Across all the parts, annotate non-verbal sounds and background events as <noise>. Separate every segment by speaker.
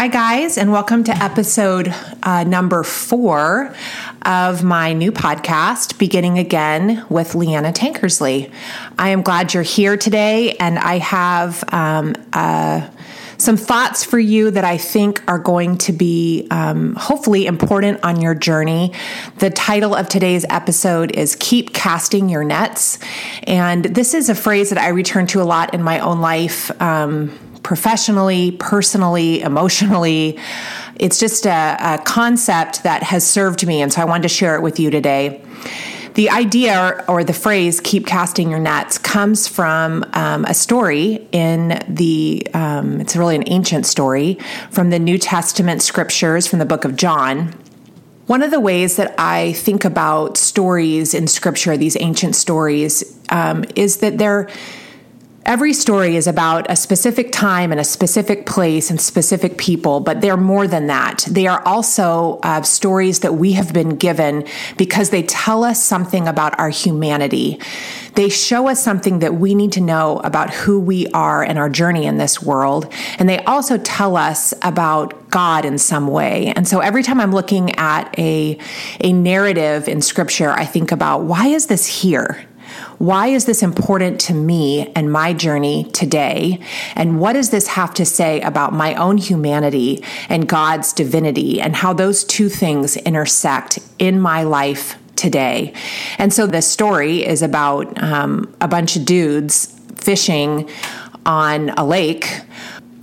Speaker 1: Hi, guys, and welcome to episode uh, number four of my new podcast, Beginning Again with Leeana Tankersley. I am glad you're here today, and I have um, uh, some thoughts for you that I think are going to be um, hopefully important on your journey. The title of today's episode is Keep Casting Your Nets. And this is a phrase that I return to a lot in my own life. Um, professionally, personally, emotionally. It's just a, a, concept that has served me, and so I wanted to share it with you today. The idea or, the phrase "keep casting your nets" comes from um, a story in the. Um, it's really an ancient story from the New Testament scriptures from the book of John. One of the ways that I think about stories in scripture, these ancient stories, um, is that they're Every story is about a specific time and a specific place and specific people, but they're more than that. They are also uh, stories that we have been given because they tell us something about our humanity. They show us something that we need to know about who we are and our journey in this world. And they also tell us about God in some way. And so every time I'm looking at a, a narrative in scripture, I think about why is this here? Why is this important to me and my journey today? And what does this have to say about my own humanity and God's divinity and how those two things intersect in my life today? And so the story is about um, a bunch of dudes fishing on a lake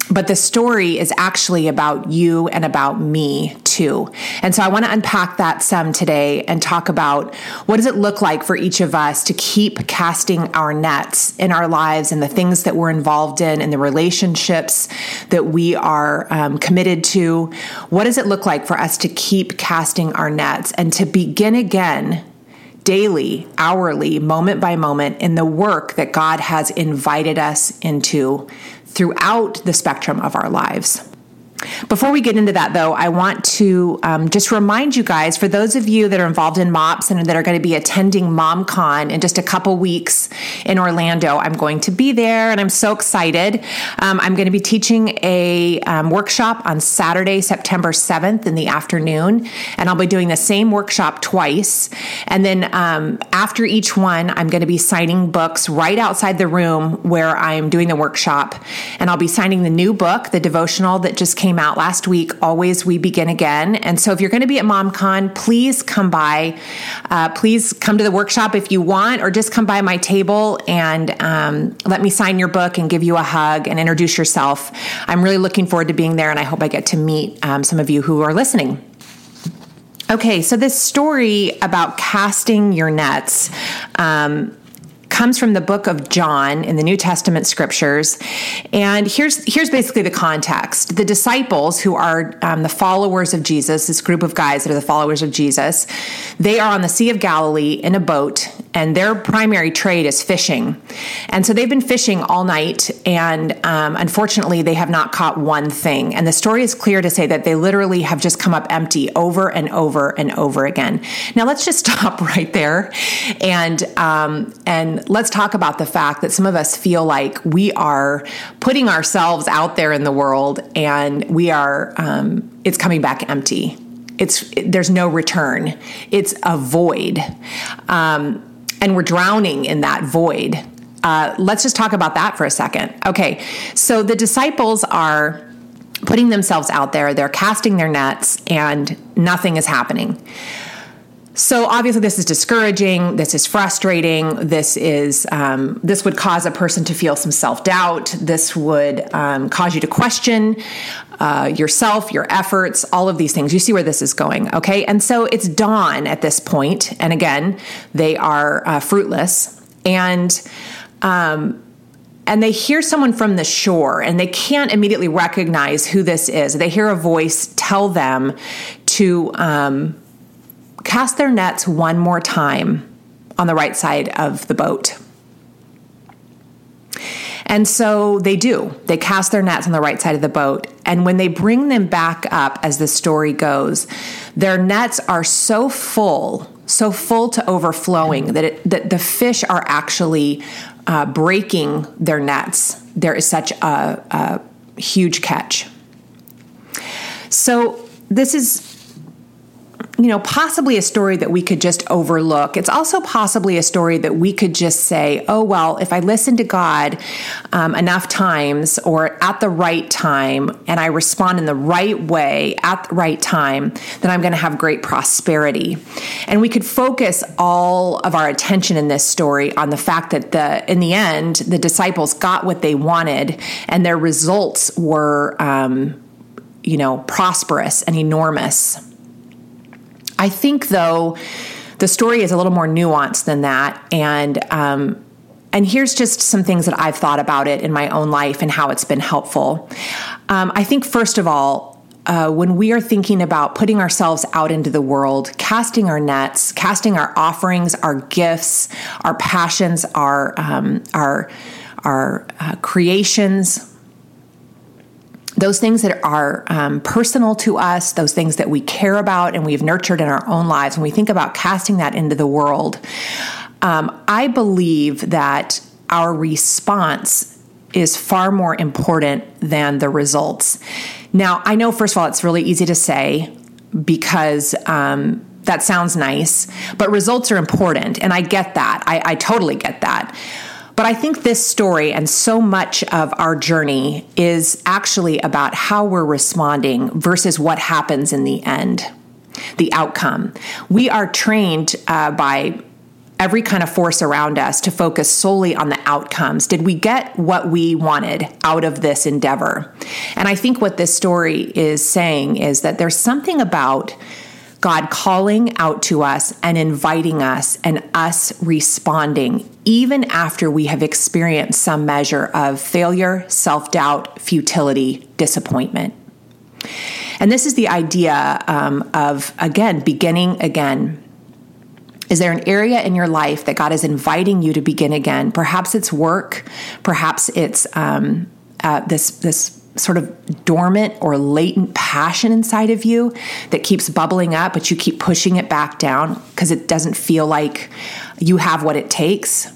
Speaker 1: but the story is actually about you and about me too. And so I want to unpack that some today and talk about what does it look like for each of us to keep casting our nets in our lives and the things that we're involved in and the relationships that we are um, committed to. What does it look like for us to keep casting our nets and to begin again daily, hourly, moment by moment in the work that God has invited us into throughout the spectrum of our lives. Before we get into that, though, I want to um, just remind you guys for those of you that are involved in MOPS and that are going to be attending MomCon in just a couple weeks in Orlando, I'm going to be there and I'm so excited. Um, I'm going to be teaching a um, workshop on Saturday, September 7th in the afternoon, and I'll be doing the same workshop twice. And then um, after each one, I'm going to be signing books right outside the room where I'm doing the workshop. And I'll be signing the new book, the devotional that just came came out last week, Always We Begin Again. And so if you're going to be at MomCon, please come by. Uh, please come to the workshop if you want, or just come by my table and um, let me sign your book and give you a hug and introduce yourself. I'm really looking forward to being there, and I hope I get to meet um, some of you who are listening. Okay, so this story about casting your nets. Um, comes from the book of John in the New Testament scriptures. And here's, here's basically the context. The disciples, who are um, the followers of Jesus, this group of guys that are the followers of Jesus, they are on the Sea of Galilee in a boat, and their primary trade is fishing. And so they've been fishing all night, and um, unfortunately, they have not caught one thing. And the story is clear to say that they literally have just come up empty over and over and over again. Now, let's just <laughs> stop right there and, um, and let's talk about the fact that some of us feel like we are putting ourselves out there in the world and we are, um, it's coming back empty. It's, there's no return. It's a void. Um, and we're drowning in that void. Uh, let's just talk about that for a second. Okay, so the disciples are putting themselves out there, they're casting their nets, and nothing is happening. So obviously, this is discouraging. This is frustrating. This is um, this would cause a person to feel some self doubt. This would um, cause you to question uh, yourself, your efforts, all of these things. You see where this is going, okay? And so it's dawn at this point, and again, they are uh, fruitless, and um, and they hear someone from the shore, and they can't immediately recognize who this is. They hear a voice tell them to. Um, cast their nets one more time on the right side of the boat. And so they do. They cast their nets on the right side of the boat. And when they bring them back up, as the story goes, their nets are so full, so full to overflowing that, it, that the fish are actually uh, breaking their nets. There is such a, a huge catch. So, this is you know, possibly a story that we could just overlook. It's also possibly a story that we could just say, oh, well, if I listen to God um, enough times or at the right time and I respond in the right way at the right time, then I'm going to have great prosperity. And we could focus all of our attention in this story on the fact that the in the end, the disciples got what they wanted and their results were, um, you know, prosperous and enormous. I think, though, the story is a little more nuanced than that. And, um, and here's just some things that I've thought about it in my own life and how it's been helpful. Um, I think, first of all, uh, when we are thinking about putting ourselves out into the world, casting our nets, casting our offerings, our gifts, our passions, our um, our our uh, creations, those things that are um, personal to us, those things that we care about and we've nurtured in our own lives, when we think about casting that into the world, um, I believe that our response is far more important than the results. Now, I know, first of all, it's really easy to say because um, that sounds nice, but results are important. And I get that. I, I totally get that. But I think this story and so much of our journey is actually about how we're responding versus what happens in the end, the outcome. We are trained uh, by every kind of force around us to focus solely on the outcomes. Did we get what we wanted out of this endeavor? And I think what this story is saying is that there's something about God calling out to us and inviting us, and us responding, even after we have experienced some measure of failure, self doubt, futility, disappointment. And this is the idea um, of, again, beginning again. Is there an area in your life that God is inviting you to begin again? Perhaps it's work, perhaps it's um, uh, this this sort of dormant or latent passion inside of you that keeps bubbling up, but you keep pushing it back down because it doesn't feel like you have what it takes.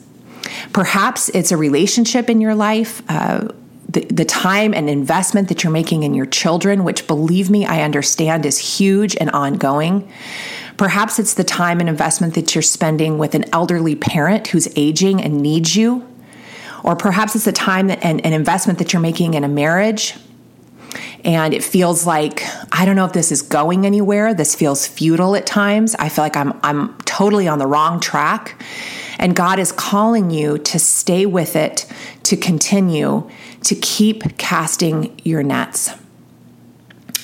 Speaker 1: Perhaps it's a relationship in your life. Uh, the, the time and investment that you're making in your children, which believe me, I understand is huge and ongoing. Perhaps it's the time and investment that you're spending with an elderly parent who's aging and needs you or perhaps it's a time and an investment that you're making in a marriage and it feels like I don't know if this is going anywhere. This feels futile at times. I feel like I'm I'm totally on the wrong track. And God is calling you to stay with it, to continue, to keep casting your nets.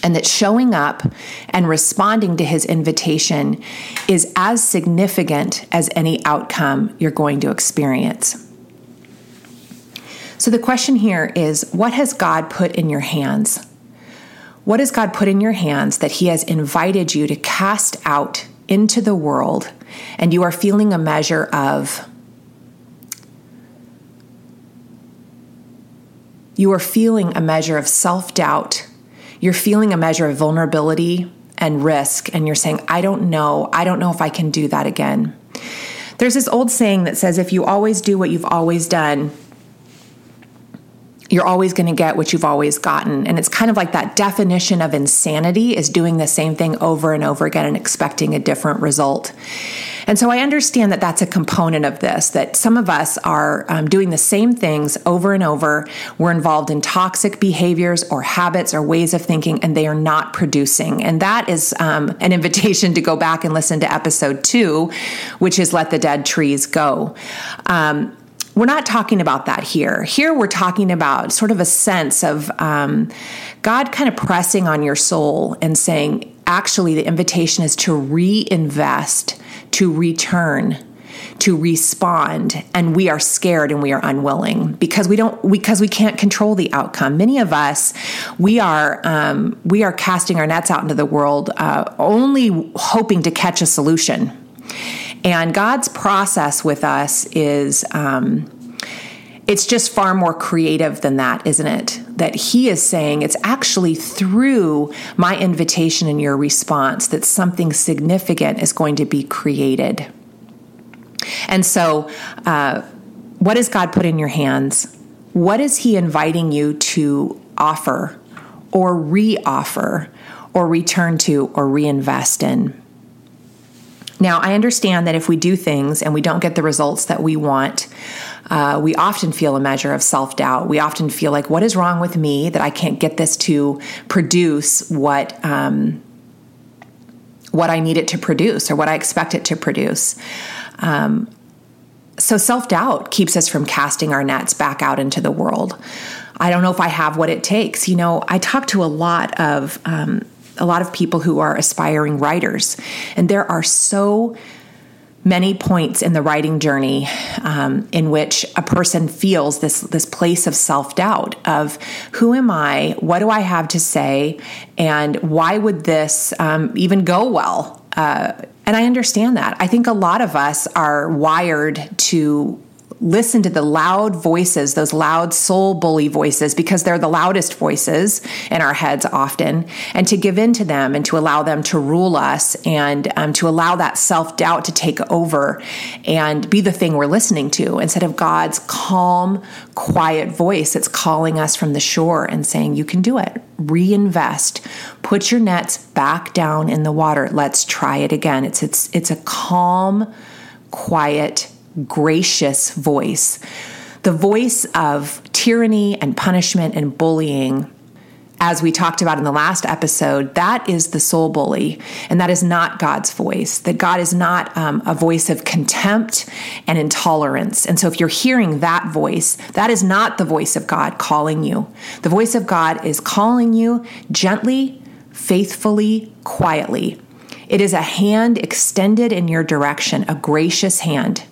Speaker 1: And that showing up and responding to his invitation is as significant as any outcome you're going to experience. So the question here is what has God put in your hands? What has God put in your hands that He has invited you to cast out into the world and you are feeling a measure of you are feeling a measure of self doubt. You're feeling a measure of vulnerability and risk, and you're saying, I don't know. I don't know if I can do that again. There's this old saying that says, if you always do what you've always done, you're always going to get what you've always gotten. And it's kind of like that definition of insanity is doing the same thing over and over again and expecting a different result. And so I understand that that's a component of this, that some of us are um, doing the same things over and over. We're involved in toxic behaviors or habits or ways of thinking, and they are not producing. And that is um, an invitation to go back and listen to episode two, which is Let the Dead Trees Go. Um, we're not talking about that here. Here, we're talking about sort of a sense of um, God kind of pressing on your soul and saying, actually, the invitation is to reinvest, to return to respond and we are scared and we are unwilling because we don't because we can't control the outcome many of us we are um, we are casting our nets out into the world uh, only hoping to catch a solution and God's process with us is. Um, it's just far more creative than that, isn't it? That he is saying it's actually through my invitation and your response that something significant is going to be created. And so, uh, what has God put in your hands? What is he inviting you to offer or reoffer or return to or reinvest in. Now, I understand that if we do things and we don't get the results that we want, uh, we often feel a measure of self doubt. We often feel like, what is wrong with me that I can't get this to produce what um, what I need it to produce or what I expect it to produce. Um, so self doubt keeps us from casting our nets back out into the world. I don't know if I have what it takes. You know, I talk to a lot of um, a lot of people who are aspiring writers, and there are so many points in the writing journey um, in which a person feels this this place of self doubt of who am I, what do I have to say, and why would this um, even go well? Uh, and I understand that. I think a lot of us are wired to listen to the loud voices, those loud soul bully voices, because they're the loudest voices in our heads often, and to give in to them and to allow them to rule us and um, to allow that self doubt to take over and be the thing we're listening to instead of God's calm, quiet voice that's calling us from the shore and saying, You can do it. Reinvest. Put your nets back down in the water. Let's try it again. It's, it's, it's a calm, quiet, gracious voice. The voice of tyranny and punishment and bullying, as we talked about in the last episode, that is the soul bully. And that is not God's voice. That God is not um, a voice of contempt and intolerance. And so if you're hearing that voice, that is not the voice of God calling you. The voice of God is calling you gently, faithfully, quietly. It is a hand extended in your direction, a gracious hand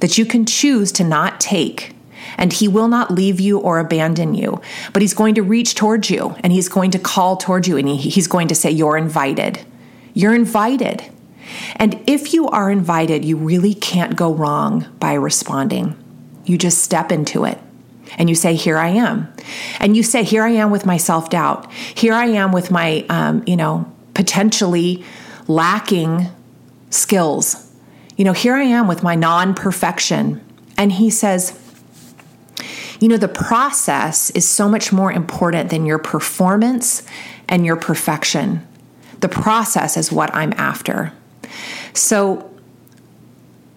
Speaker 1: that you can choose to not take. And he will not leave you or abandon you, but he's going to reach towards you and he's going to call towards you and he, he's going to say, You're invited. You're invited. And if you are invited, you really can't go wrong by responding. You just step into it and you say, Here I am. And you say, Here I am with my self doubt. Here I am with my, um, you know, potentially lacking skills you know, here I am with my non perfection. And he says, you know, the process is so much more important than your performance and your perfection. The process is what I'm after. So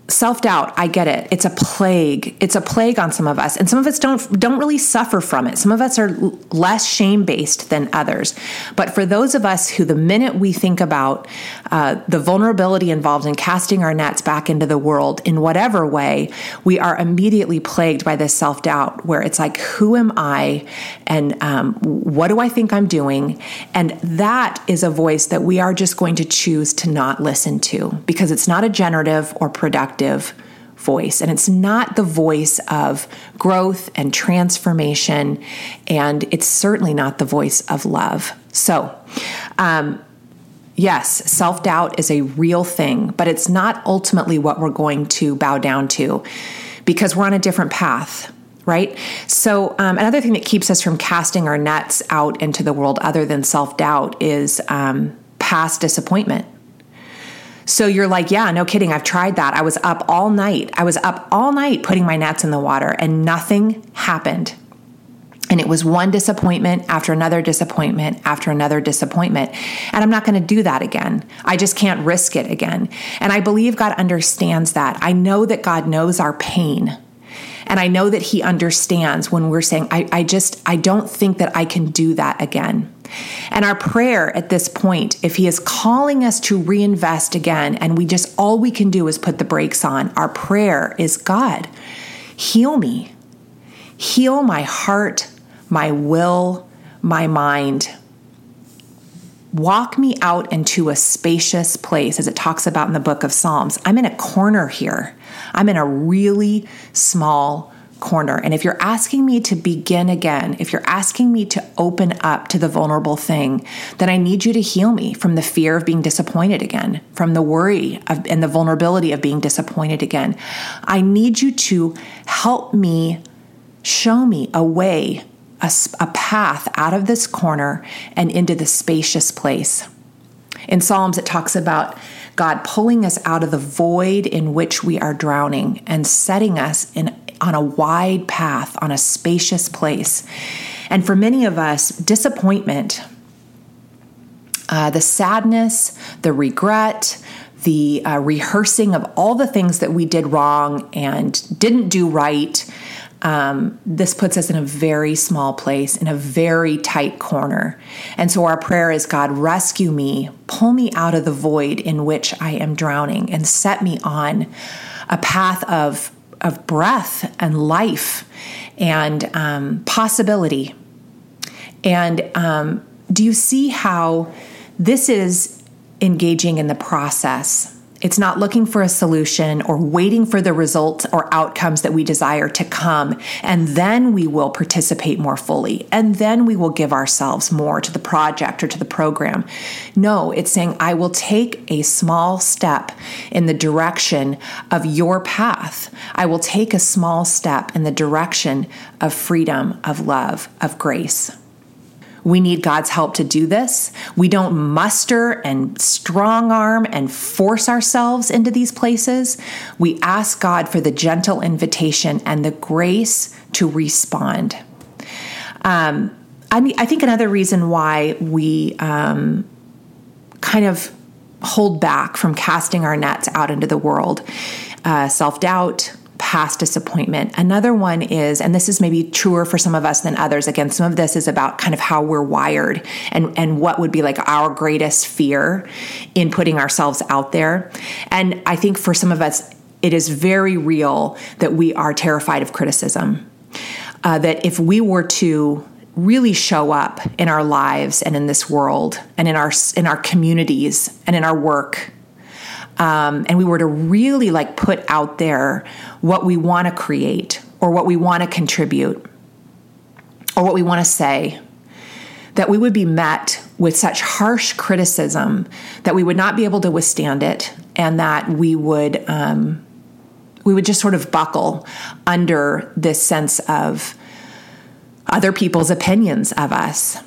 Speaker 1: self-doubt i get it. It's a plague. It's a plague on some of us. And some of us don't don't really suffer from it. Some of us are less shame-based than others. But for those of us who the minute we think about uh, the vulnerability involved in casting our nets back into the world in whatever way we are immediately plagued by this self-doubt where it's like who am i? And um, what do i think i'm doing? And that is a voice that we are just going to choose to not listen to because it's not a generative or productive voice. And it's not the voice of growth and transformation. And it's certainly not the voice of love. So, um, yes, self doubt is a real thing, but it's not ultimately what we're going to bow down to because we're on a different path. Right? So, um, another thing that keeps us from casting our nets out into the world, other than self doubt, is um, past disappointment so you're like, yeah, no kidding. I've tried that. I was up all night. I was up all night putting my nets in the water and nothing happened. And it was one disappointment after another disappointment after another disappointment. And I'm not going to do that again. I just can't risk it again. And I believe God understands that. I know that God knows our pain. And I know that He understands when we're saying, I, I just, I don't think that I can do that again. And our prayer at this point, if He is calling us to reinvest again, and we just, all we can do is put the brakes on, our prayer is God, heal me. Heal my heart, my will, my mind. Walk me out into a spacious place, as it talks about in the book of Psalms. I'm in a corner here. I'm in a really small corner. And if you're asking me to begin again, if you're asking me to open up to the vulnerable thing, then I need you to heal me from the fear of being disappointed again, from the worry of, and the vulnerability of being disappointed again. I need you to help me, show me a way, a, a path out of this corner and into the spacious place. In Psalms, it talks about God pulling us out of the void in which we are drowning and setting us in on a wide path, on a spacious place. And for many of us, disappointment, uh, the sadness, the regret, the uh, rehearsing of all the things that we did wrong and didn't do right. Um, this puts us in a very small place, in a very tight corner. And so our prayer is God, rescue me, pull me out of the void in which I am drowning, and set me on a path of, of breath and life and um, possibility. And um, do you see how this is engaging in the process. It's not looking for a solution or waiting for the results or outcomes that we desire to come. And then we will participate more fully. And then we will give ourselves more to the project or to the program. No, it's saying, I will take a small step in the direction of your path. I will take a small step in the direction of freedom, of love, of grace. We need God's help to do this. We don't muster and strong arm and force ourselves into these places. We ask God for the gentle invitation and the grace to respond. Um, I, mean, I think another reason why we um, kind of hold back from casting our nets out into the world, uh, self doubt, past disappointment. Another one is, and this is maybe truer for some of us than others. Again, some of this is about kind of how we're wired and, and what would be like our greatest fear in putting ourselves out there. And I think for some of us, it is very real that we are terrified of criticism. Uh, that if we were to really show up in our lives and in this world and in our in our communities and in our work um, and we were to really like put out there what we want to create or what we want to contribute or what we want to say, that we would be met with such harsh criticism that we would not be able to withstand it and that we would um, we would just sort of buckle under this sense of other people's opinions of us.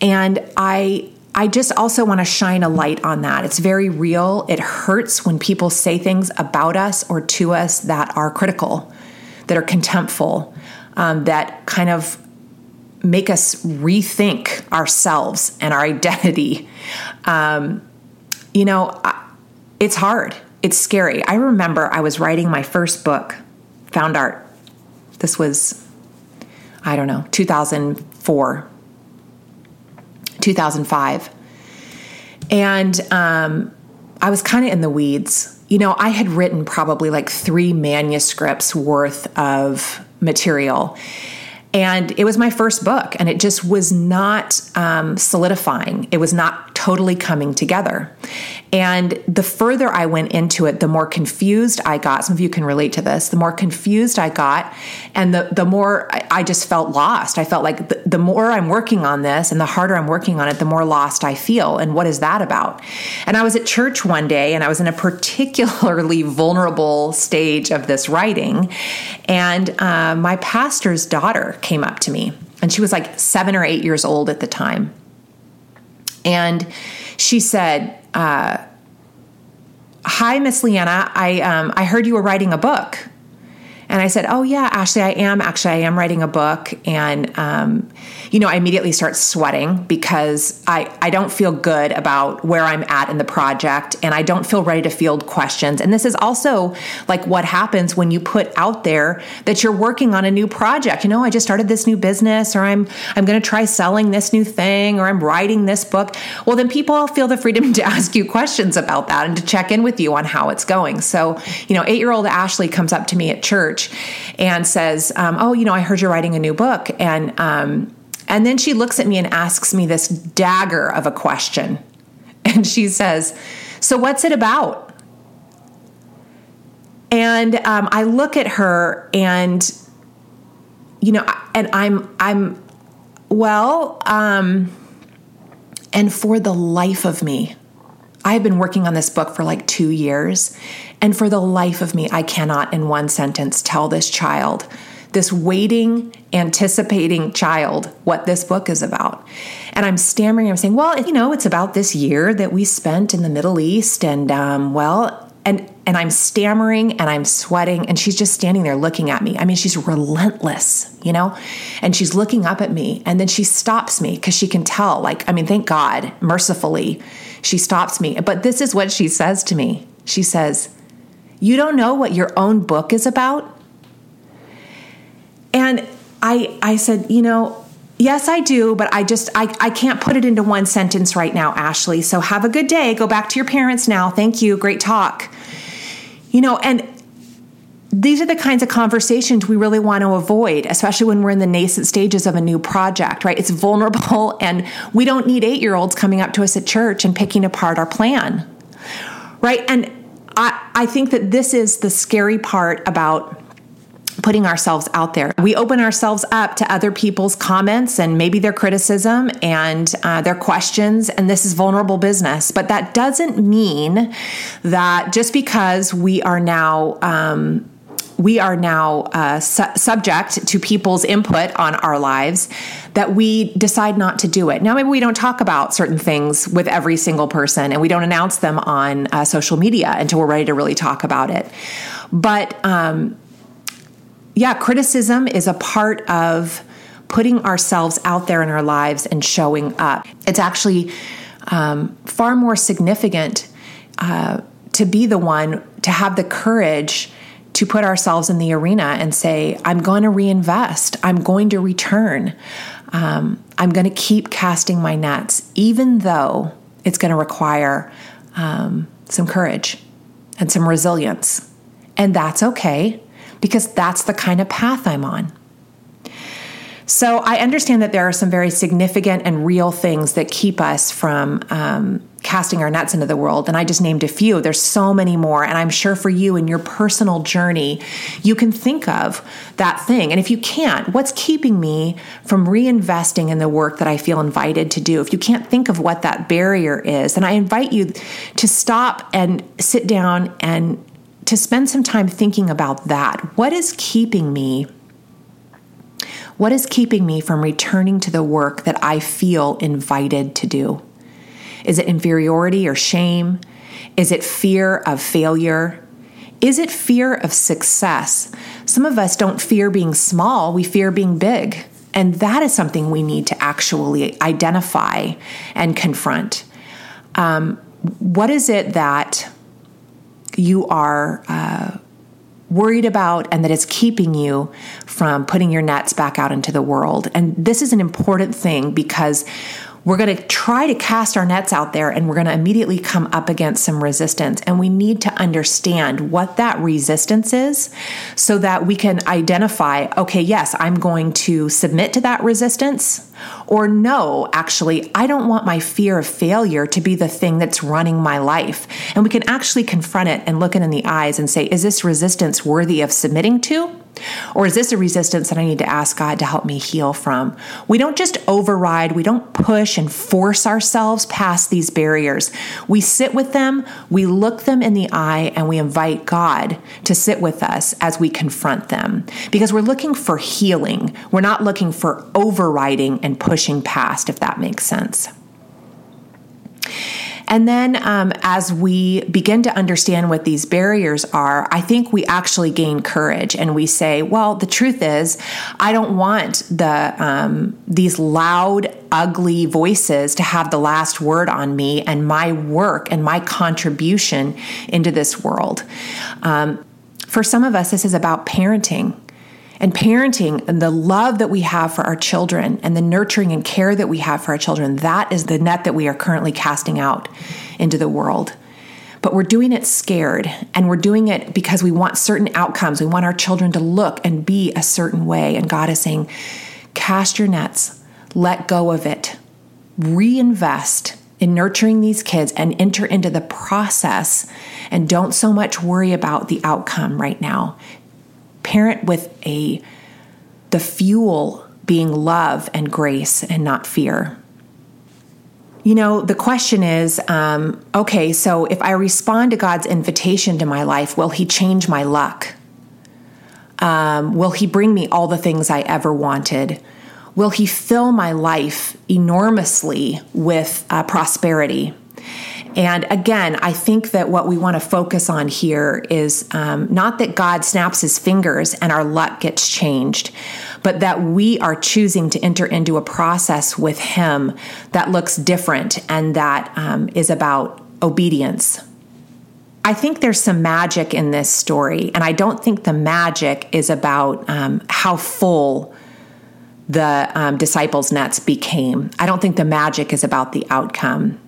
Speaker 1: And i I just also want to shine a light on that. It's very real. It hurts when people say things about us or to us that are critical, that are contemptful, um, that kind of make us rethink ourselves and our identity. Um, you know, it's hard. It's scary. I remember I was writing my first book, Found Art. This was, I don't know, 2004 2005. And um, I was kind of in the weeds. You know, I had written probably like three manuscripts worth of material. And it was my first book, and it just was not um, solidifying. It was not totally coming together. And the further I went into it, the more confused I got. Some of you can relate to this. The more confused I got, and the, the more I, just felt lost. I felt like the, the more I'm working on this and the harder I'm working on it, the more lost I feel. And what is that about? And I was at church one day, and I was in a particularly <laughs> vulnerable stage of this writing. And uh, my pastor's daughter came up to me, and she was like seven or eight years old at the time. And she said, uh, Hi, Miss Leeana. I, um, I heard you were writing a book. And I said, Oh, yeah, Ashley, I am. Actually, I am writing a book. And, um, you know, I immediately start sweating because I, I don't feel good about where I'm at in the project and I don't feel ready to field questions. And this is also like what happens when you put out there that you're working on a new project. You know, I just started this new business or I'm I'm going to try selling this new thing or I'm writing this book. Well, then people feel the freedom to <laughs> ask you questions about that and to check in with you on how it's going. So, you know, 8-year-old Ashley comes up to me at church and says, um, "Oh, you know, I heard you're writing a new book." And um, and then she looks at me and asks me this dagger of a question. <laughs> And she says, So what's it about? And um, I look at her and, you know, and I'm, I'm, well, um, and for the life of me, I have been working on this book for like two years. And for the life of me, I cannot in one sentence tell this child this waiting, anticipating child what this book is about. And I'm stammering, I'm saying, well, you know, it's about this year that we spent in the Middle East. And, um, well, and and I'm stammering and I'm sweating and she's just standing there looking at me. I mean, she's relentless, you know? And she's looking up at me and then she stops me because she can tell, like, I mean, thank God, mercifully, she stops me. But this is what she says to me. She says, You don't know what your own book is about? And I I said, you know, Yes, I do, but I just I, I can't put it into one sentence right now, Ashley. So have a good day. Go back to your parents now. Thank you. Great talk. You know, and these are the kinds of conversations we really want to avoid, especially when we're in the nascent stages of a new project, right? It's vulnerable, <laughs> and we don't need eight year olds coming up to us at church and picking apart our plan, right? And I, I think that this is the scary part about putting ourselves out there. We open ourselves up to other people's comments and maybe their criticism and uh, their questions, and this is vulnerable business. But that doesn't mean that just because we are now um, we are now uh, su- subject to people's input on our lives that we decide not to do it. Now, maybe we don't talk about certain things with every single person and we don't announce them on uh, social media until we're ready to really talk about it. But um, yeah, criticism is a part of putting ourselves out there in our lives and showing up. It's actually um, far more significant uh, to be the one to have the courage to put ourselves in the arena and say, I'm going to reinvest, I'm going to return, um, I'm going to keep casting my nets, even though it's going to require um, some courage and some resilience. And that's okay because that's the kind of path I'm on. So I understand that there are some very significant and real things that keep us from um, casting our nets into the world. And I just named a few. There's so many more. And I'm sure for you in your personal journey, you can think of that thing. And if you can't, what's keeping me from reinvesting in the work that I feel invited to do? If you can't think of what that barrier is, then I invite you to stop and sit down and to spend some time thinking about that. What is keeping me? What is keeping me from returning to the work that I feel invited to do? Is it inferiority or shame? Is it fear of failure? Is it fear of success? Some of us don't fear being small, we fear being big. And that is something we need to actually identify and confront. Um, what is it that you are uh, worried about and that is keeping you from putting your nets back out into the world. And this is an important thing because we're going to try to cast our nets out there and we're going to immediately come up against some resistance. And we need to understand what that resistance is so that we can identify okay, yes, I'm going to submit to that resistance. Or no, actually, I don't want my fear of failure to be the thing that's running my life. And we can actually confront it and look it in the eyes and say, is this resistance worthy of submitting to? Or is this a resistance that I need to ask God to help me heal from? We don't just override, we don't push and force ourselves past these barriers. We sit with them, we look them in the eye, and we invite God to sit with us as we confront them. Because we're looking for healing, we're not looking for overriding and pushing past, if that makes sense. And then um, as we begin to understand what these barriers are, I think we actually gain courage and we say, well, the truth is, I don't want the um, these loud, ugly voices to have the last word on me and my work and my contribution into this world. Um, for some of us, this is about parenting and parenting and the love that we have for our children and the nurturing and care that we have for our children, that is the net that we are currently casting out into the world. But we're doing it scared and we're doing it because we want certain outcomes. We want our children to look and be a certain way. And God is saying, cast your nets, let go of it, reinvest in nurturing these kids and enter into the process and don't so much worry about the outcome right now parent with a the fuel being love and grace and not fear. You know, the question is um, okay, so if I respond to God's invitation to my life, will He change my luck? Um, will He bring me all the things I ever wanted? Will He fill my life enormously with uh, prosperity? And again, I think that what we want to focus on here is um, not that God snaps his fingers and our luck gets changed, but that we are choosing to enter into a process with him that looks different and that um, is about obedience. I think there's some magic in this story, and I don't think the magic is about um, how full the um, disciples' nets became. I don't think the magic is about the outcome.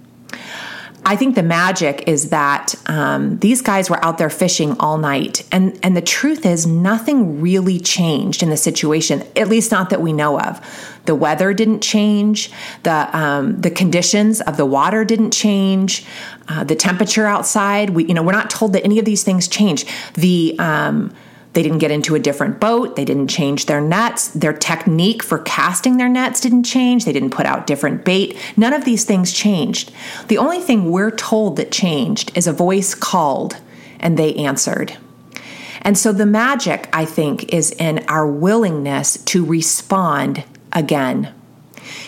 Speaker 1: I think the magic is that um, these guys were out there fishing all night, and and the truth is nothing really changed in the situation. At least not that we know of. The weather didn't change. The um, the conditions of the water didn't change. Uh, the temperature outside. We you know we're not told that any of these things change. The um, they didn't get into a different boat. They didn't change their nets. Their technique for casting their nets didn't change. They didn't put out different bait. None of these things changed. The only thing we're told that changed is a voice called and they answered. And so the magic, I think, is in our willingness to respond again.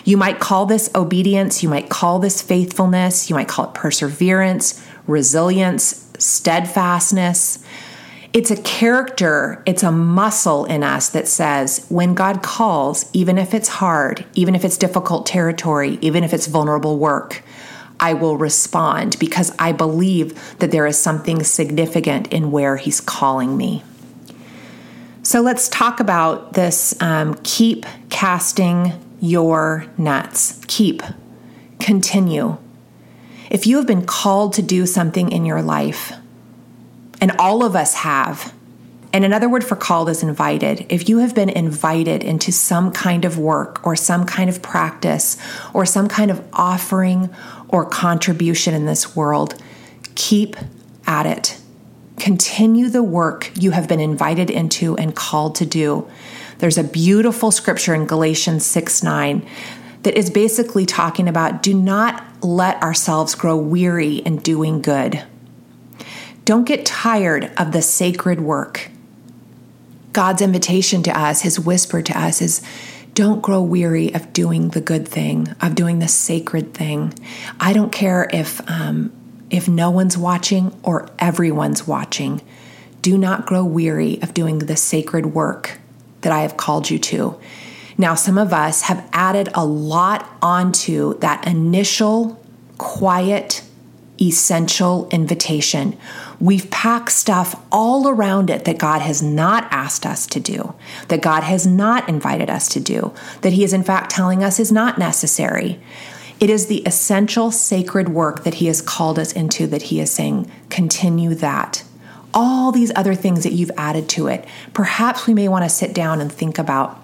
Speaker 1: You might call this obedience, you might call this faithfulness, you might call it perseverance, resilience, steadfastness. It's a character, it's a muscle in us that says when God calls, even if it's hard, even if it's difficult territory, even if it's vulnerable work, I will respond because I believe that there is something significant in where He's calling me. So let's talk about this um, keep casting your nets. Keep, continue. If you have been called to do something in your life, and all of us have. And another word for called is invited. If you have been invited into some kind of work or some kind of practice or some kind of offering or contribution in this world, keep at it. Continue the work you have been invited into and called to do. There's a beautiful scripture in Galatians 6 9 that is basically talking about do not let ourselves grow weary in doing good. Don't get tired of the sacred work. God's invitation to us, his whisper to us is don't grow weary of doing the good thing, of doing the sacred thing. I don't care if um, if no one's watching or everyone's watching. Do not grow weary of doing the sacred work that I have called you to. Now, some of us have added a lot onto that initial quiet essential invitation. We've packed stuff all around it that God has not asked us to do, that God has not invited us to do, that He is in fact telling us is not necessary. It is the essential sacred work that He has called us into that He is saying, continue that. All these other things that you've added to it, perhaps we may want to sit down and think about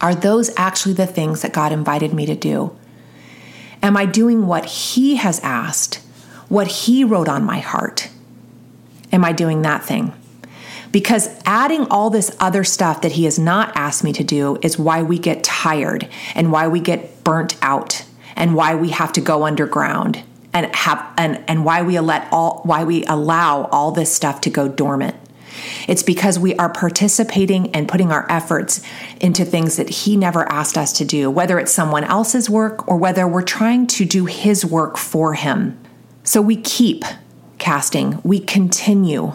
Speaker 1: are those actually the things that God invited me to do? Am I doing what He has asked? what He wrote on my heart. Am I doing that thing? Because adding all this other stuff that He has not asked me to do is why we get tired and why we get burnt out and why we have to go underground and have and, and why we let all why we allow all this stuff to go dormant. It's because we are participating and putting our efforts into things that He never asked us to do, whether it's someone else's work or whether we're trying to do His work for Him. So we keep casting, we continue,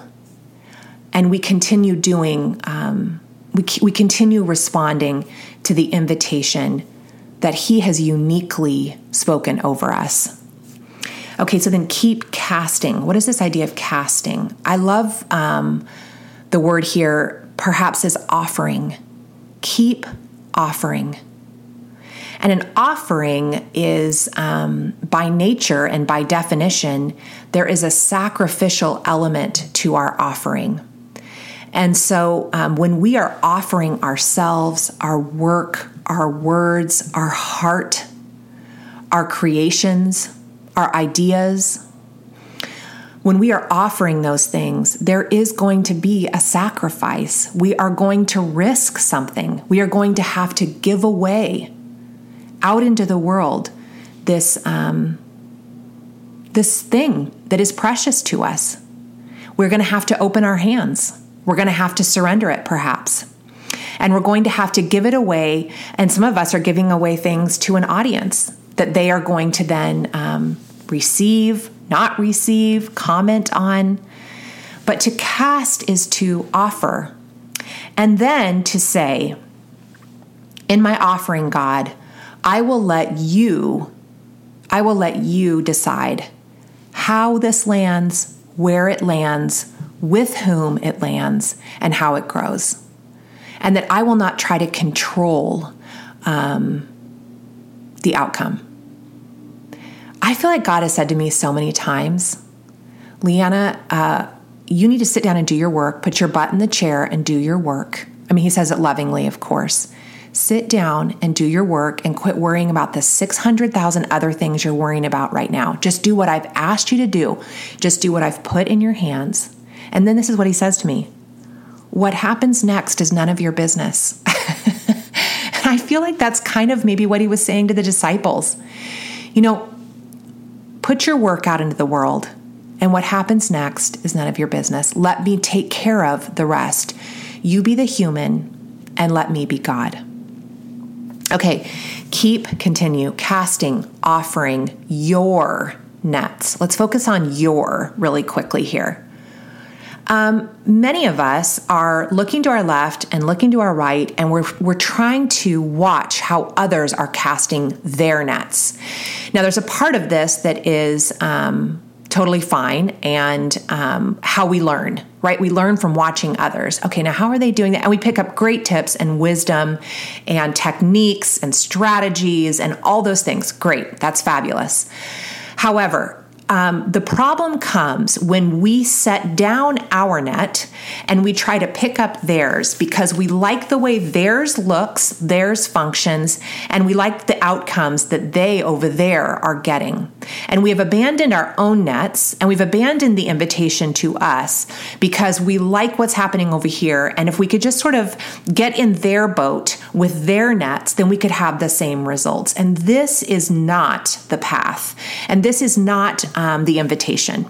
Speaker 1: and we continue doing, um, we, we continue responding to the invitation that He has uniquely spoken over us. Okay, so then keep casting. What is this idea of casting? I love um, the word here, perhaps, is offering. Keep offering. And an offering is, um, by nature and by definition, there is a sacrificial element to our offering. And so um, when we are offering ourselves, our work, our words, our heart, our creations, our ideas, when we are offering those things, there is going to be a sacrifice. We are going to risk something. We are going to have to give away out into the world this um, this thing that is precious to us. We're going to have to open our hands. We're going to have to surrender it, perhaps. And we're going to have to give it away. And some of us are giving away things to an audience that they are going to then um, receive, not receive, comment on. But to cast is to offer. And then to say, in my offering, God, I will let you, I will let you decide how this lands, where it lands, with whom it lands, and how it grows. And that I will not try to control um, the outcome. I feel like God has said to me so many times, Leeana, uh, you need to sit down and do your work, put your butt in the chair and do your work. I mean, he says it lovingly, of course. Sit down and do your work and quit worrying about the 600,000 other things you're worrying about right now. Just do what I've asked you to do. Just do what I've put in your hands. And then this is what he says to me What happens next is none of your business. <laughs> and I feel like that's kind of maybe what he was saying to the disciples. You know, put your work out into the world, and what happens next is none of your business. Let me take care of the rest. You be the human, and let me be God. Okay, keep, continue casting, offering your nets. Let's focus on your really quickly here. Um, many of us are looking to our left and looking to our right, and we're, we're trying to watch how others are casting their nets. Now, there's a part of this that is um, totally fine and um, how we learn, right? We learn from watching others. Okay, now how are they doing that? And we pick up great tips and wisdom and techniques and strategies and all those things. Great, that's fabulous. However, um, the problem comes when we set down our net and we try to pick up theirs because we like the way theirs looks, theirs functions, and we like the outcomes that they over there are getting. And we have abandoned our own nets and we've abandoned the invitation to us because we like what's happening over here. And if we could just sort of get in their boat with their nets, then we could have the same results. And this is not the path. And this is not um, the invitation.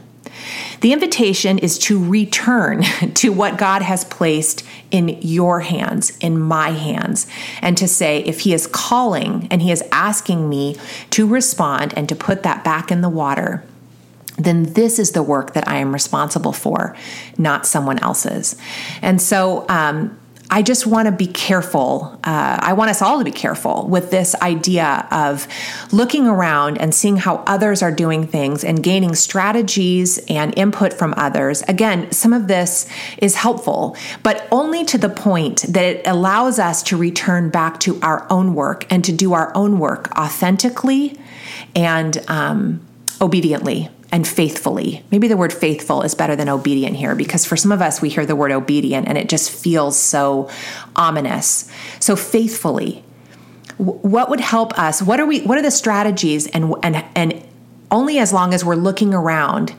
Speaker 1: The invitation is to return <laughs> to what God has placed in your hands, in my hands, and to say, if He is calling and He is asking me to respond and to put that back in the water, then this is the work that I am responsible for, not someone else's. And so, um, I just want to be careful. Uh, I want us all to be careful with this idea of looking around and seeing how others are doing things and gaining strategies and input from others. Again, some of this is helpful, but only to the point that it allows us to return back to our own work and to do our own work authentically and um, obediently and faithfully. Maybe the word faithful is better than obedient here because for some of us, we hear the word obedient and it just feels so ominous. So, faithfully, what would help us? What are we? What are the strategies? And and and only as long as we're looking around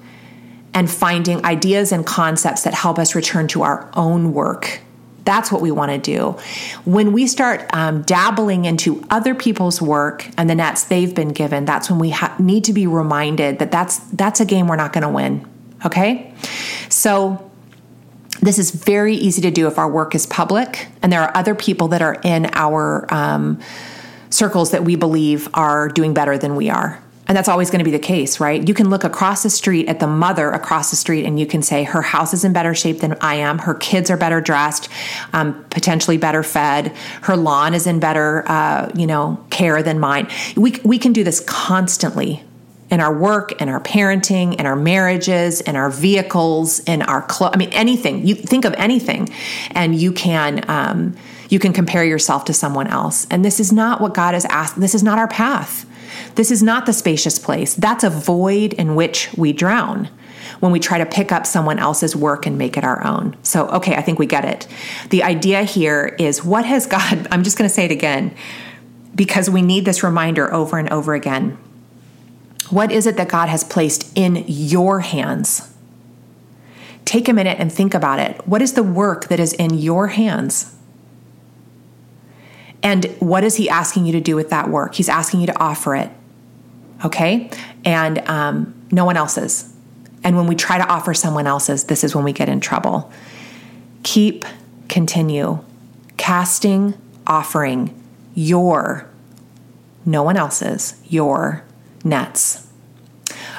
Speaker 1: and finding ideas and concepts that help us return to our own work that's what we want to do. When we start um, dabbling into other people's work and the nets they've been given, that's when we ha- need to be reminded that that's that's a game we're not going to win. Okay, so. This is very easy to do if our work is public and there are other people that are in our um, circles that we believe are doing better than we are. And that's always going to be the case, right? You can look across the street at the mother across the street and you can say, her house is in better shape than I am. Her kids are better dressed, um, potentially better fed. Her lawn is in better, uh, you know, care than mine. We, we can do this constantly in our work, in our parenting, in our marriages, in our vehicles, in our clothes. I mean, anything. You think of anything and you can, um, you can compare yourself to someone else. And this is not what God has asked. This is not our path. This is not the spacious place. That's a void in which we drown when we try to pick up someone else's work and make it our own. So, okay, I think we get it. The idea here is what has God, <laughs> I'm just going to say it again because we need this reminder over and over again. What is it that God has placed in your hands? Take a minute and think about it. What is the work that is in your hands? And what is he asking you to do with that work? He's asking you to offer it. Okay? And um, no one else's. And when we try to offer someone else's, this is when we get in trouble. Keep, continue casting, offering your, no one else's, your nets.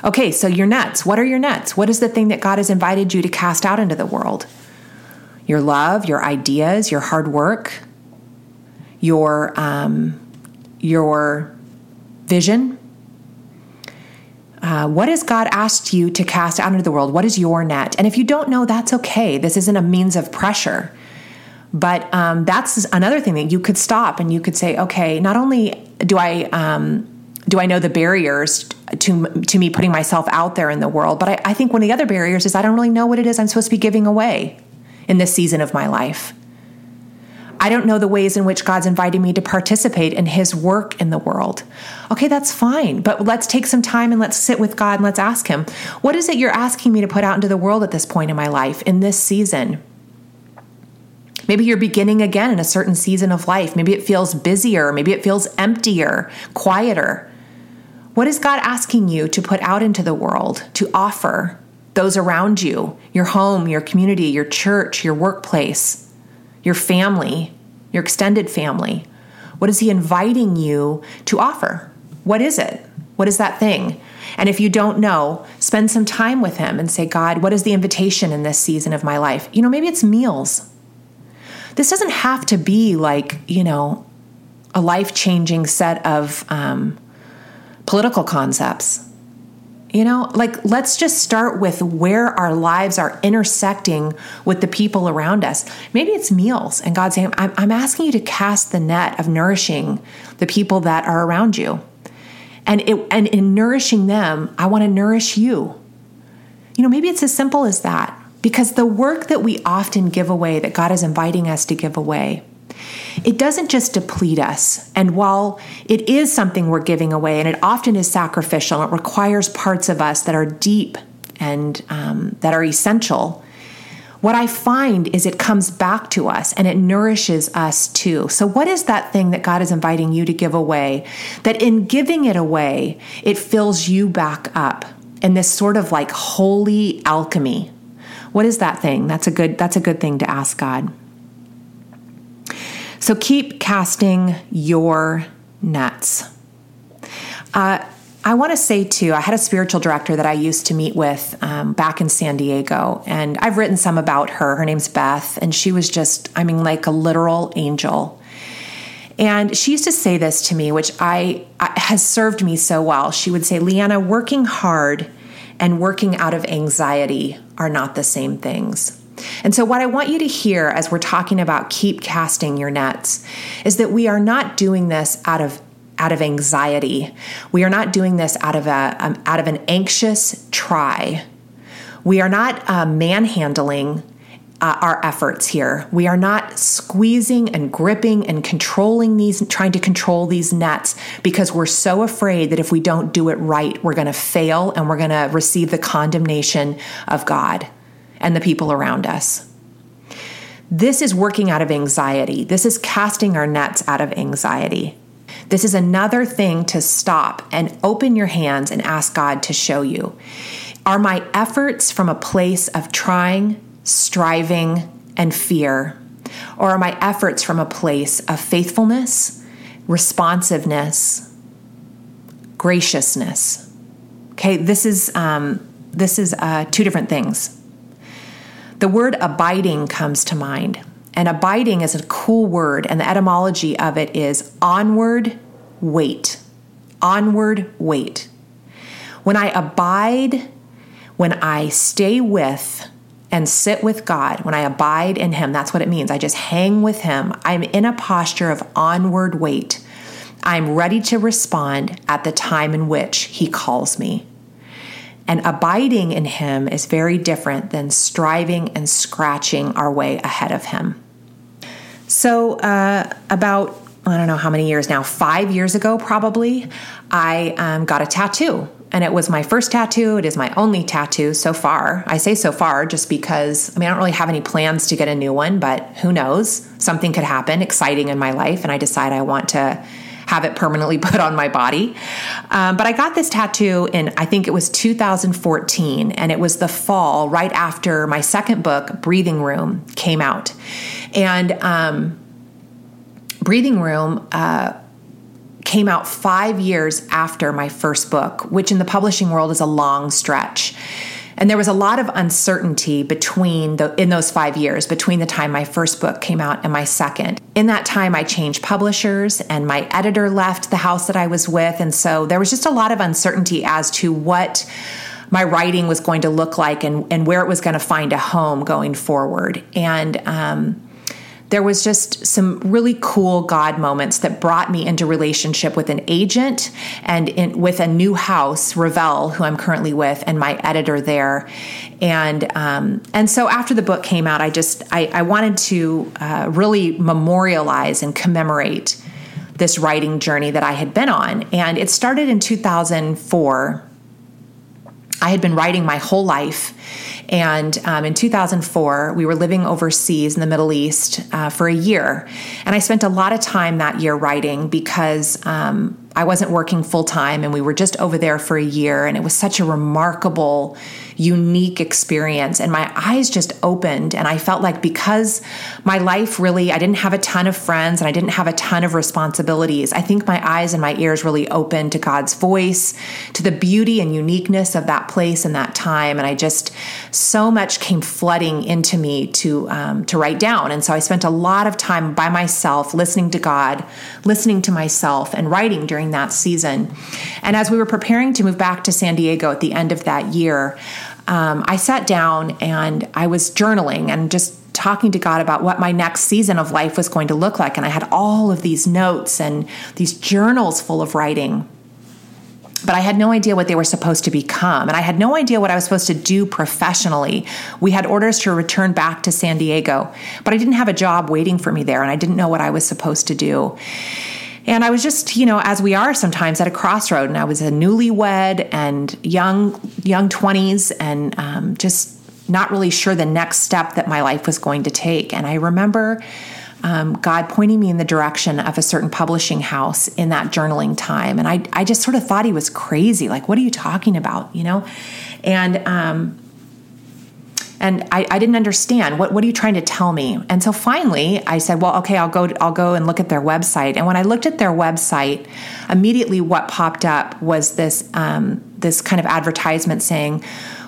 Speaker 1: Okay, so your nets. What are your nets? What is the thing that God has invited you to cast out into the world? Your love, your ideas, your hard work, your um, your vision. Uh, what has God asked you to cast out into the world? What is your net? And if you don't know, that's okay. This isn't a means of pressure. But um, that's another thing that you could stop and you could say, okay, not only do I um, do I know the barriers to to me putting myself out there in the world, but I, I think one of the other barriers is I don't really know what it is I'm supposed to be giving away in this season of my life. I don't know the ways in which God's inviting me to participate in His work in the world. Okay, that's fine, but let's take some time and let's sit with God and let's ask Him, what is it you're asking me to put out into the world at this point in my life, in this season? Maybe you're beginning again in a certain season of life. Maybe it feels busier. Maybe it feels emptier, quieter. What is God asking you to put out into the world, to offer those around you, your home, your community, your church, your workplace? Your family, your extended family? What is He inviting you to offer? What is it? What is that thing? And if you don't know, spend some time with Him and say, God, what is the invitation in this season of my life? You know, maybe it's meals. This doesn't have to be like, you know, a life changing set of um, political concepts. You know, like let's just start with where our lives are intersecting with the people around us. Maybe it's meals, and God's saying, I'm, I'm asking you to cast the net of nourishing the people that are around you. And, it, and in nourishing them, I want to nourish you. You know, maybe it's as simple as that because the work that we often give away, that God is inviting us to give away, it doesn't just deplete us. And while it is something we're giving away, and it often is sacrificial, it requires parts of us that are deep and um, that are essential. What I find is it comes back to us and it nourishes us too. So, what is that thing that God is inviting you to give away? That in giving it away, it fills you back up in this sort of like holy alchemy. What is that thing? That's a good that's a good thing to ask God. So keep casting your nets. Uh, I want to say too, I had a spiritual director that I used to meet with um, back in San Diego, and I've written some about her. Her name's Beth, and she was just, I mean, like a literal angel. And she used to say this to me, which I, I has served me so well. She would say, "Leeana, working hard and working out of anxiety are not the same things." And so, what I want you to hear as we're talking about keep casting your nets is that we are not doing this out of out of anxiety. We are not doing this out of a um, out of an anxious try. We are not uh, manhandling uh, our efforts here. We are not squeezing and gripping and controlling these, trying to control these nets because we're so afraid that if we don't do it right, we're going to fail and we're going to receive the condemnation of God and the people around us. This is working out of anxiety. This is casting our nets out of anxiety. This is another thing to stop and open your hands and ask God to show you. Are my efforts from a place of trying, striving, and fear? Or are my efforts from a place of faithfulness, responsiveness, graciousness? Okay, this is um, this is uh, two different things. The word abiding comes to mind. And abiding is a cool word, and the etymology of it is onward wait. Onward wait. When I abide, when I stay with and sit with God, when I abide in Him, that's what it means. I just hang with Him. I'm in a posture of onward wait. I'm ready to respond at the time in which He calls me. And abiding in Him is very different than striving and scratching our way ahead of Him. So, uh, about I don't know how many years now, five years ago probably, I um, got a tattoo. And it was my first tattoo. It is my only tattoo so far. I say so far just because, I mean, I don't really have any plans to get a new one, but who knows? Something could happen exciting in my life, and I decide I want to have it permanently <laughs> put on my body. Um, but I got this tattoo in, I think it was 2014, and it was the fall right after my second book, Breathing Room, came out. And um, Breathing Room, uh, came out five years after my first book, which in the publishing world is a long stretch. And there was a lot of uncertainty between the in those 5 years between the time my first book came out and my second. In that time I changed publishers and my editor left the house that I was with and so there was just a lot of uncertainty as to what my writing was going to look like and, and where it was going to find a home going forward. And um, there was just some really cool God moments that brought me into relationship with an agent and in, with a new house, Revell, who I'm currently with, and my editor there. And um, and so after the book came out, I just I, I wanted to uh, really memorialize and commemorate this writing journey that I had been on. And it started in 2004. I had been writing my whole life and um, in 2004, we were living overseas in the Middle East uh, for a year. And I spent a lot of time that year writing because um, I wasn't working full time and we were just over there for a year. And it was such a remarkable unique experience and my eyes just opened and I felt like because my life really I didn't have a ton of friends and I didn't have a ton of responsibilities I think my eyes and my ears really opened to God's voice to the beauty and uniqueness of that place and that time and I just so much came flooding into me to um, to write down and so I spent a lot of time by myself listening to God listening to myself and writing during that season and as we were preparing to move back to San Diego at the end of that year um, I sat down and I was journaling and just talking to God about what my next season of life was going to look like. And I had all of these notes and these journals full of writing. But I had no idea what they were supposed to become. And I had no idea what I was supposed to do professionally. We had orders to return back to San Diego, but I didn't have a job waiting for me there, and I didn't know what I was supposed to do. And I was just, you know, as we are sometimes at a crossroad, and I was a newlywed and young, young 20s, and um, just not really sure the next step that my life was going to take. And I remember um, God pointing me in the direction of a certain publishing house in that journaling time. And I, I just sort of thought he was crazy. Like, what are you talking about? You know? And um, and I, I, didn't understand what what are you trying to tell me and so finally i said well okay i'll go i'll go and look at their website and when i looked at their website immediately what popped up was this um, this kind of advertisement saying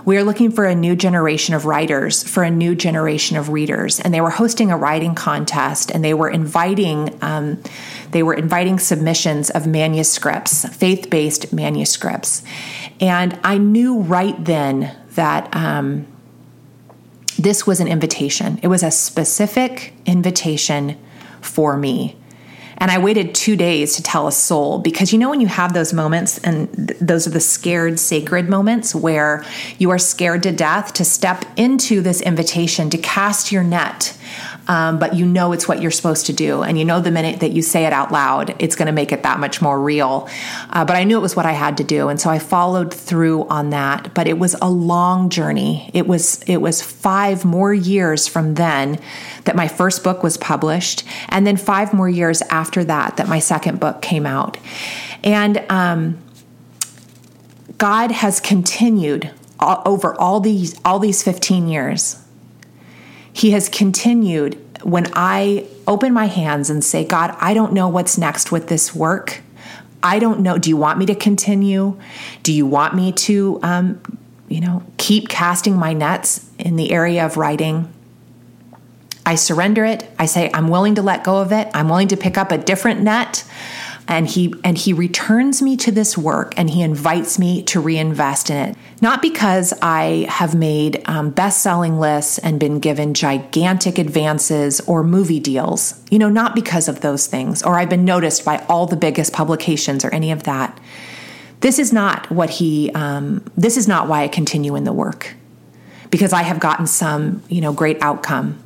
Speaker 1: we are looking for a new generation of writers, for a new generation of readers. And they were hosting a writing contest, and they were inviting um, they were inviting submissions of manuscripts, faith based manuscripts. And I knew right then that um, this was an invitation. It was a specific invitation for me. And I waited two days to tell a soul because you know, when you have those moments, and th- those are the scared, sacred moments where you are scared to death to step into this invitation to cast your net um, but you know it's what you're supposed to do. And you know the minute that you say it out loud, it's going to make it that much more real. Uh, but I knew it was what I had to do. And so I followed through on that. But it was a long journey. It was, it was five more years from then that my first book was published. And then five more years after that, that my second book came out. And, um, God has continued over all these all these 15 years he has continued when I open my hands and say, God, I don't know what's next with this work. I don't know. Do you want me to continue? Do you want me to, um, you know, keep casting my nets in the area of writing? I surrender it. I say, I'm willing to let go of it. I'm willing to pick up a different net and he and he returns me to this work and he invites me to reinvest in it. Not because i have made um, best-selling lists and been given gigantic advances or movie deals. You know not because of those things or i've been noticed by all the biggest publications or any of that. This is not what he um, this is not why i continue in the work. Because i have gotten some you know great outcome.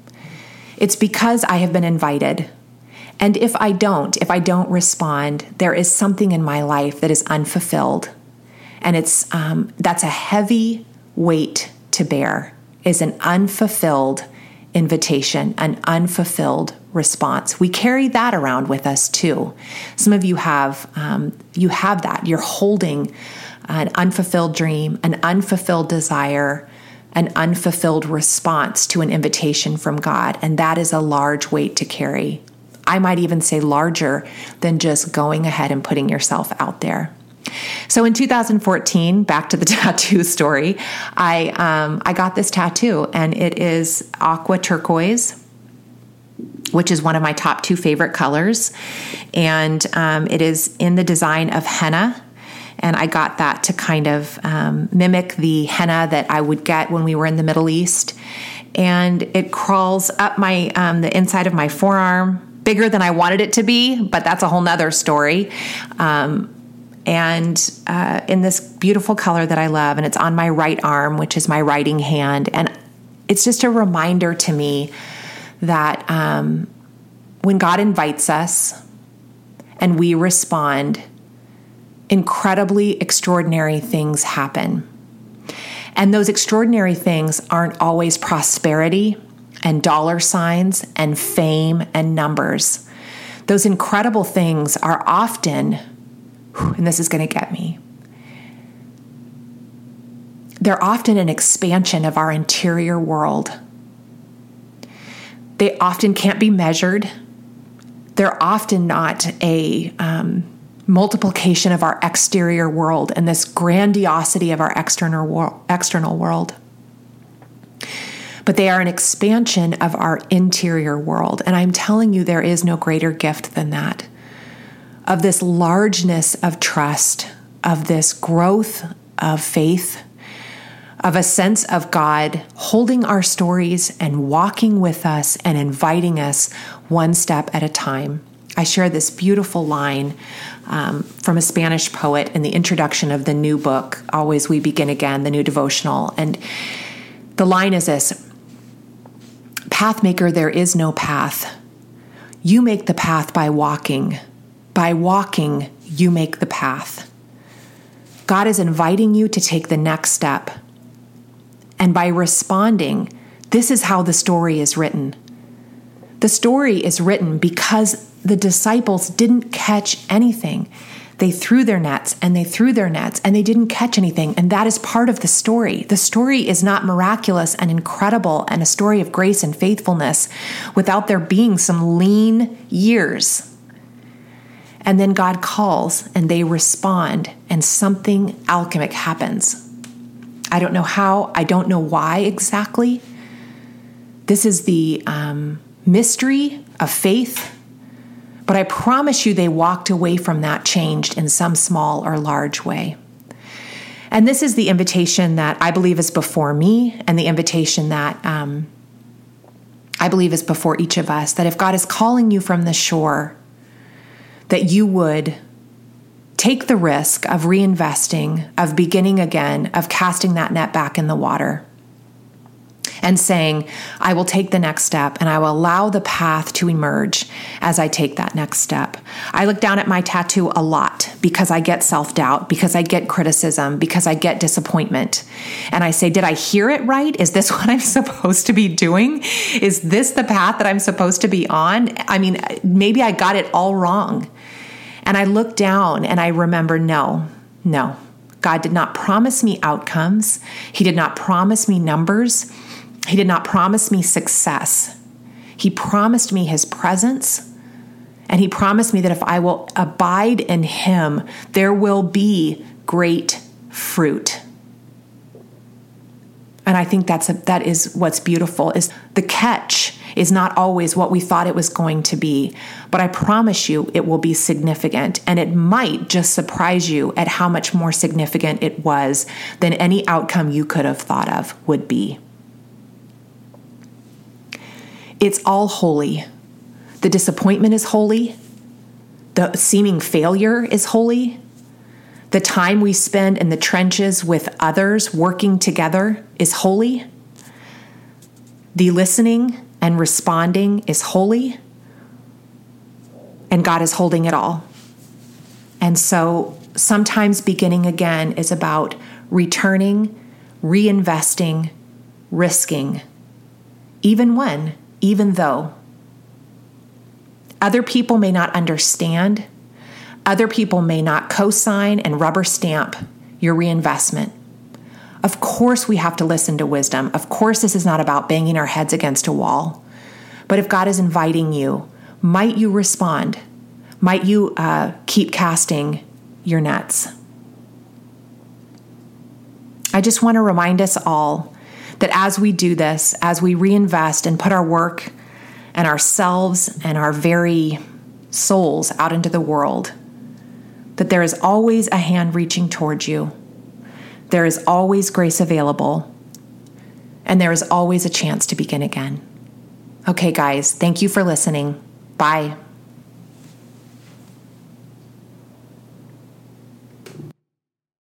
Speaker 1: It's because i have been invited and if I don't, if I don't respond, there is something in my life that is unfulfilled. And it's um, that's a heavy weight to bear, is an unfulfilled invitation, an unfulfilled response. We carry that around with us too. Some of you have um, you have that. You're holding an unfulfilled dream, an unfulfilled desire, an unfulfilled response to an invitation from God, and that is a large weight to carry. I might even say larger than just going ahead and putting yourself out there. So in 2014, back to the <laughs> tattoo story, I um, I got this tattoo, and it is aqua turquoise, which is one of my top two favorite colors, and um, it is in the design of henna. And I got that to kind of um, mimic the henna that I would get when we were in the Middle East. And it crawls up my um, the inside of my forearm, bigger than I wanted it to be, but that's a whole nother story. Um, and uh, in this beautiful color that I love, and it's on my right arm, which is my writing hand. And it's just a reminder to me that um, when God invites us and we respond, incredibly extraordinary things happen. And those extraordinary things aren't always prosperity and dollar signs and fame and numbers. Those incredible things are often and this is going to get me. They're often an expansion of our interior world. They often can't be measured. They're often not a um, multiplication of our exterior world and this grandiosity of our external, wor- external world. But they are an expansion of our interior world. And I'm telling you, there is no greater gift than that of this largeness of trust, of this growth of faith, of a sense of God holding our stories and walking with us and inviting us one step at a time. I share this beautiful line um, from a Spanish poet in the introduction of the new book, Always We Begin Again, the new devotional. And the line is this Pathmaker, there is no path. You make the path by walking. By walking, you make the path. God is inviting you to take the next step. And by responding, this is how the story is written. The story is written because the disciples didn't catch anything. They threw their nets and they threw their nets and they didn't catch anything. And that is part of the story. The story is not miraculous and incredible and a story of grace and faithfulness without there being some lean years and then God calls and they respond, and something alchemic happens. I don't know how, I don't know why exactly. This is the um, mystery of faith. But I promise you, they walked away from that changed in some small or large way. And this is the invitation that I believe is before me, and the invitation that um, I believe is before each of us that if God is calling you from the shore that you would take the risk of reinvesting, of beginning again, of casting that net back in the water and saying, I will take the next step and I will allow the path to emerge as I take that next step. I look down at my tattoo a lot because I get self doubt, because I get criticism, because I get disappointment. And I say, Did I hear it right? Is this <laughs> what I'm supposed to be doing? Is this the path that I'm supposed to be on? I mean, maybe I got it all wrong. And I look down and I remember no, no. God did not promise me outcomes. He did not promise me numbers. He did not promise me success. He promised me his presence. And he promised me that if I will abide in him, there will be great fruit. And I think that's a, that is what's beautiful is the catch is not always what we thought it was going to be, but I promise you it will be significant and it might just surprise you at how much more significant it was than any outcome you could have thought of would be. It's all holy. The disappointment is holy. The seeming failure is holy. The time we spend in the trenches with others working together is holy. The listening and responding is holy. And God is holding it all. And so sometimes beginning again is about returning, reinvesting, risking, even when even though other people may not understand, other people may not co sign and rubber stamp your reinvestment. Of course, we have to listen to wisdom. Of course, this is not about banging our heads against a wall. But if God is inviting you, might you respond? Might you uh, keep casting your nets? I just want to remind us all that as we do this, as we reinvest and put our work and ourselves and our very souls out into the world, that there is always a hand reaching towards you. There is always grace available. And there is always a chance to begin again. Okay, guys, thank you for listening. Bye.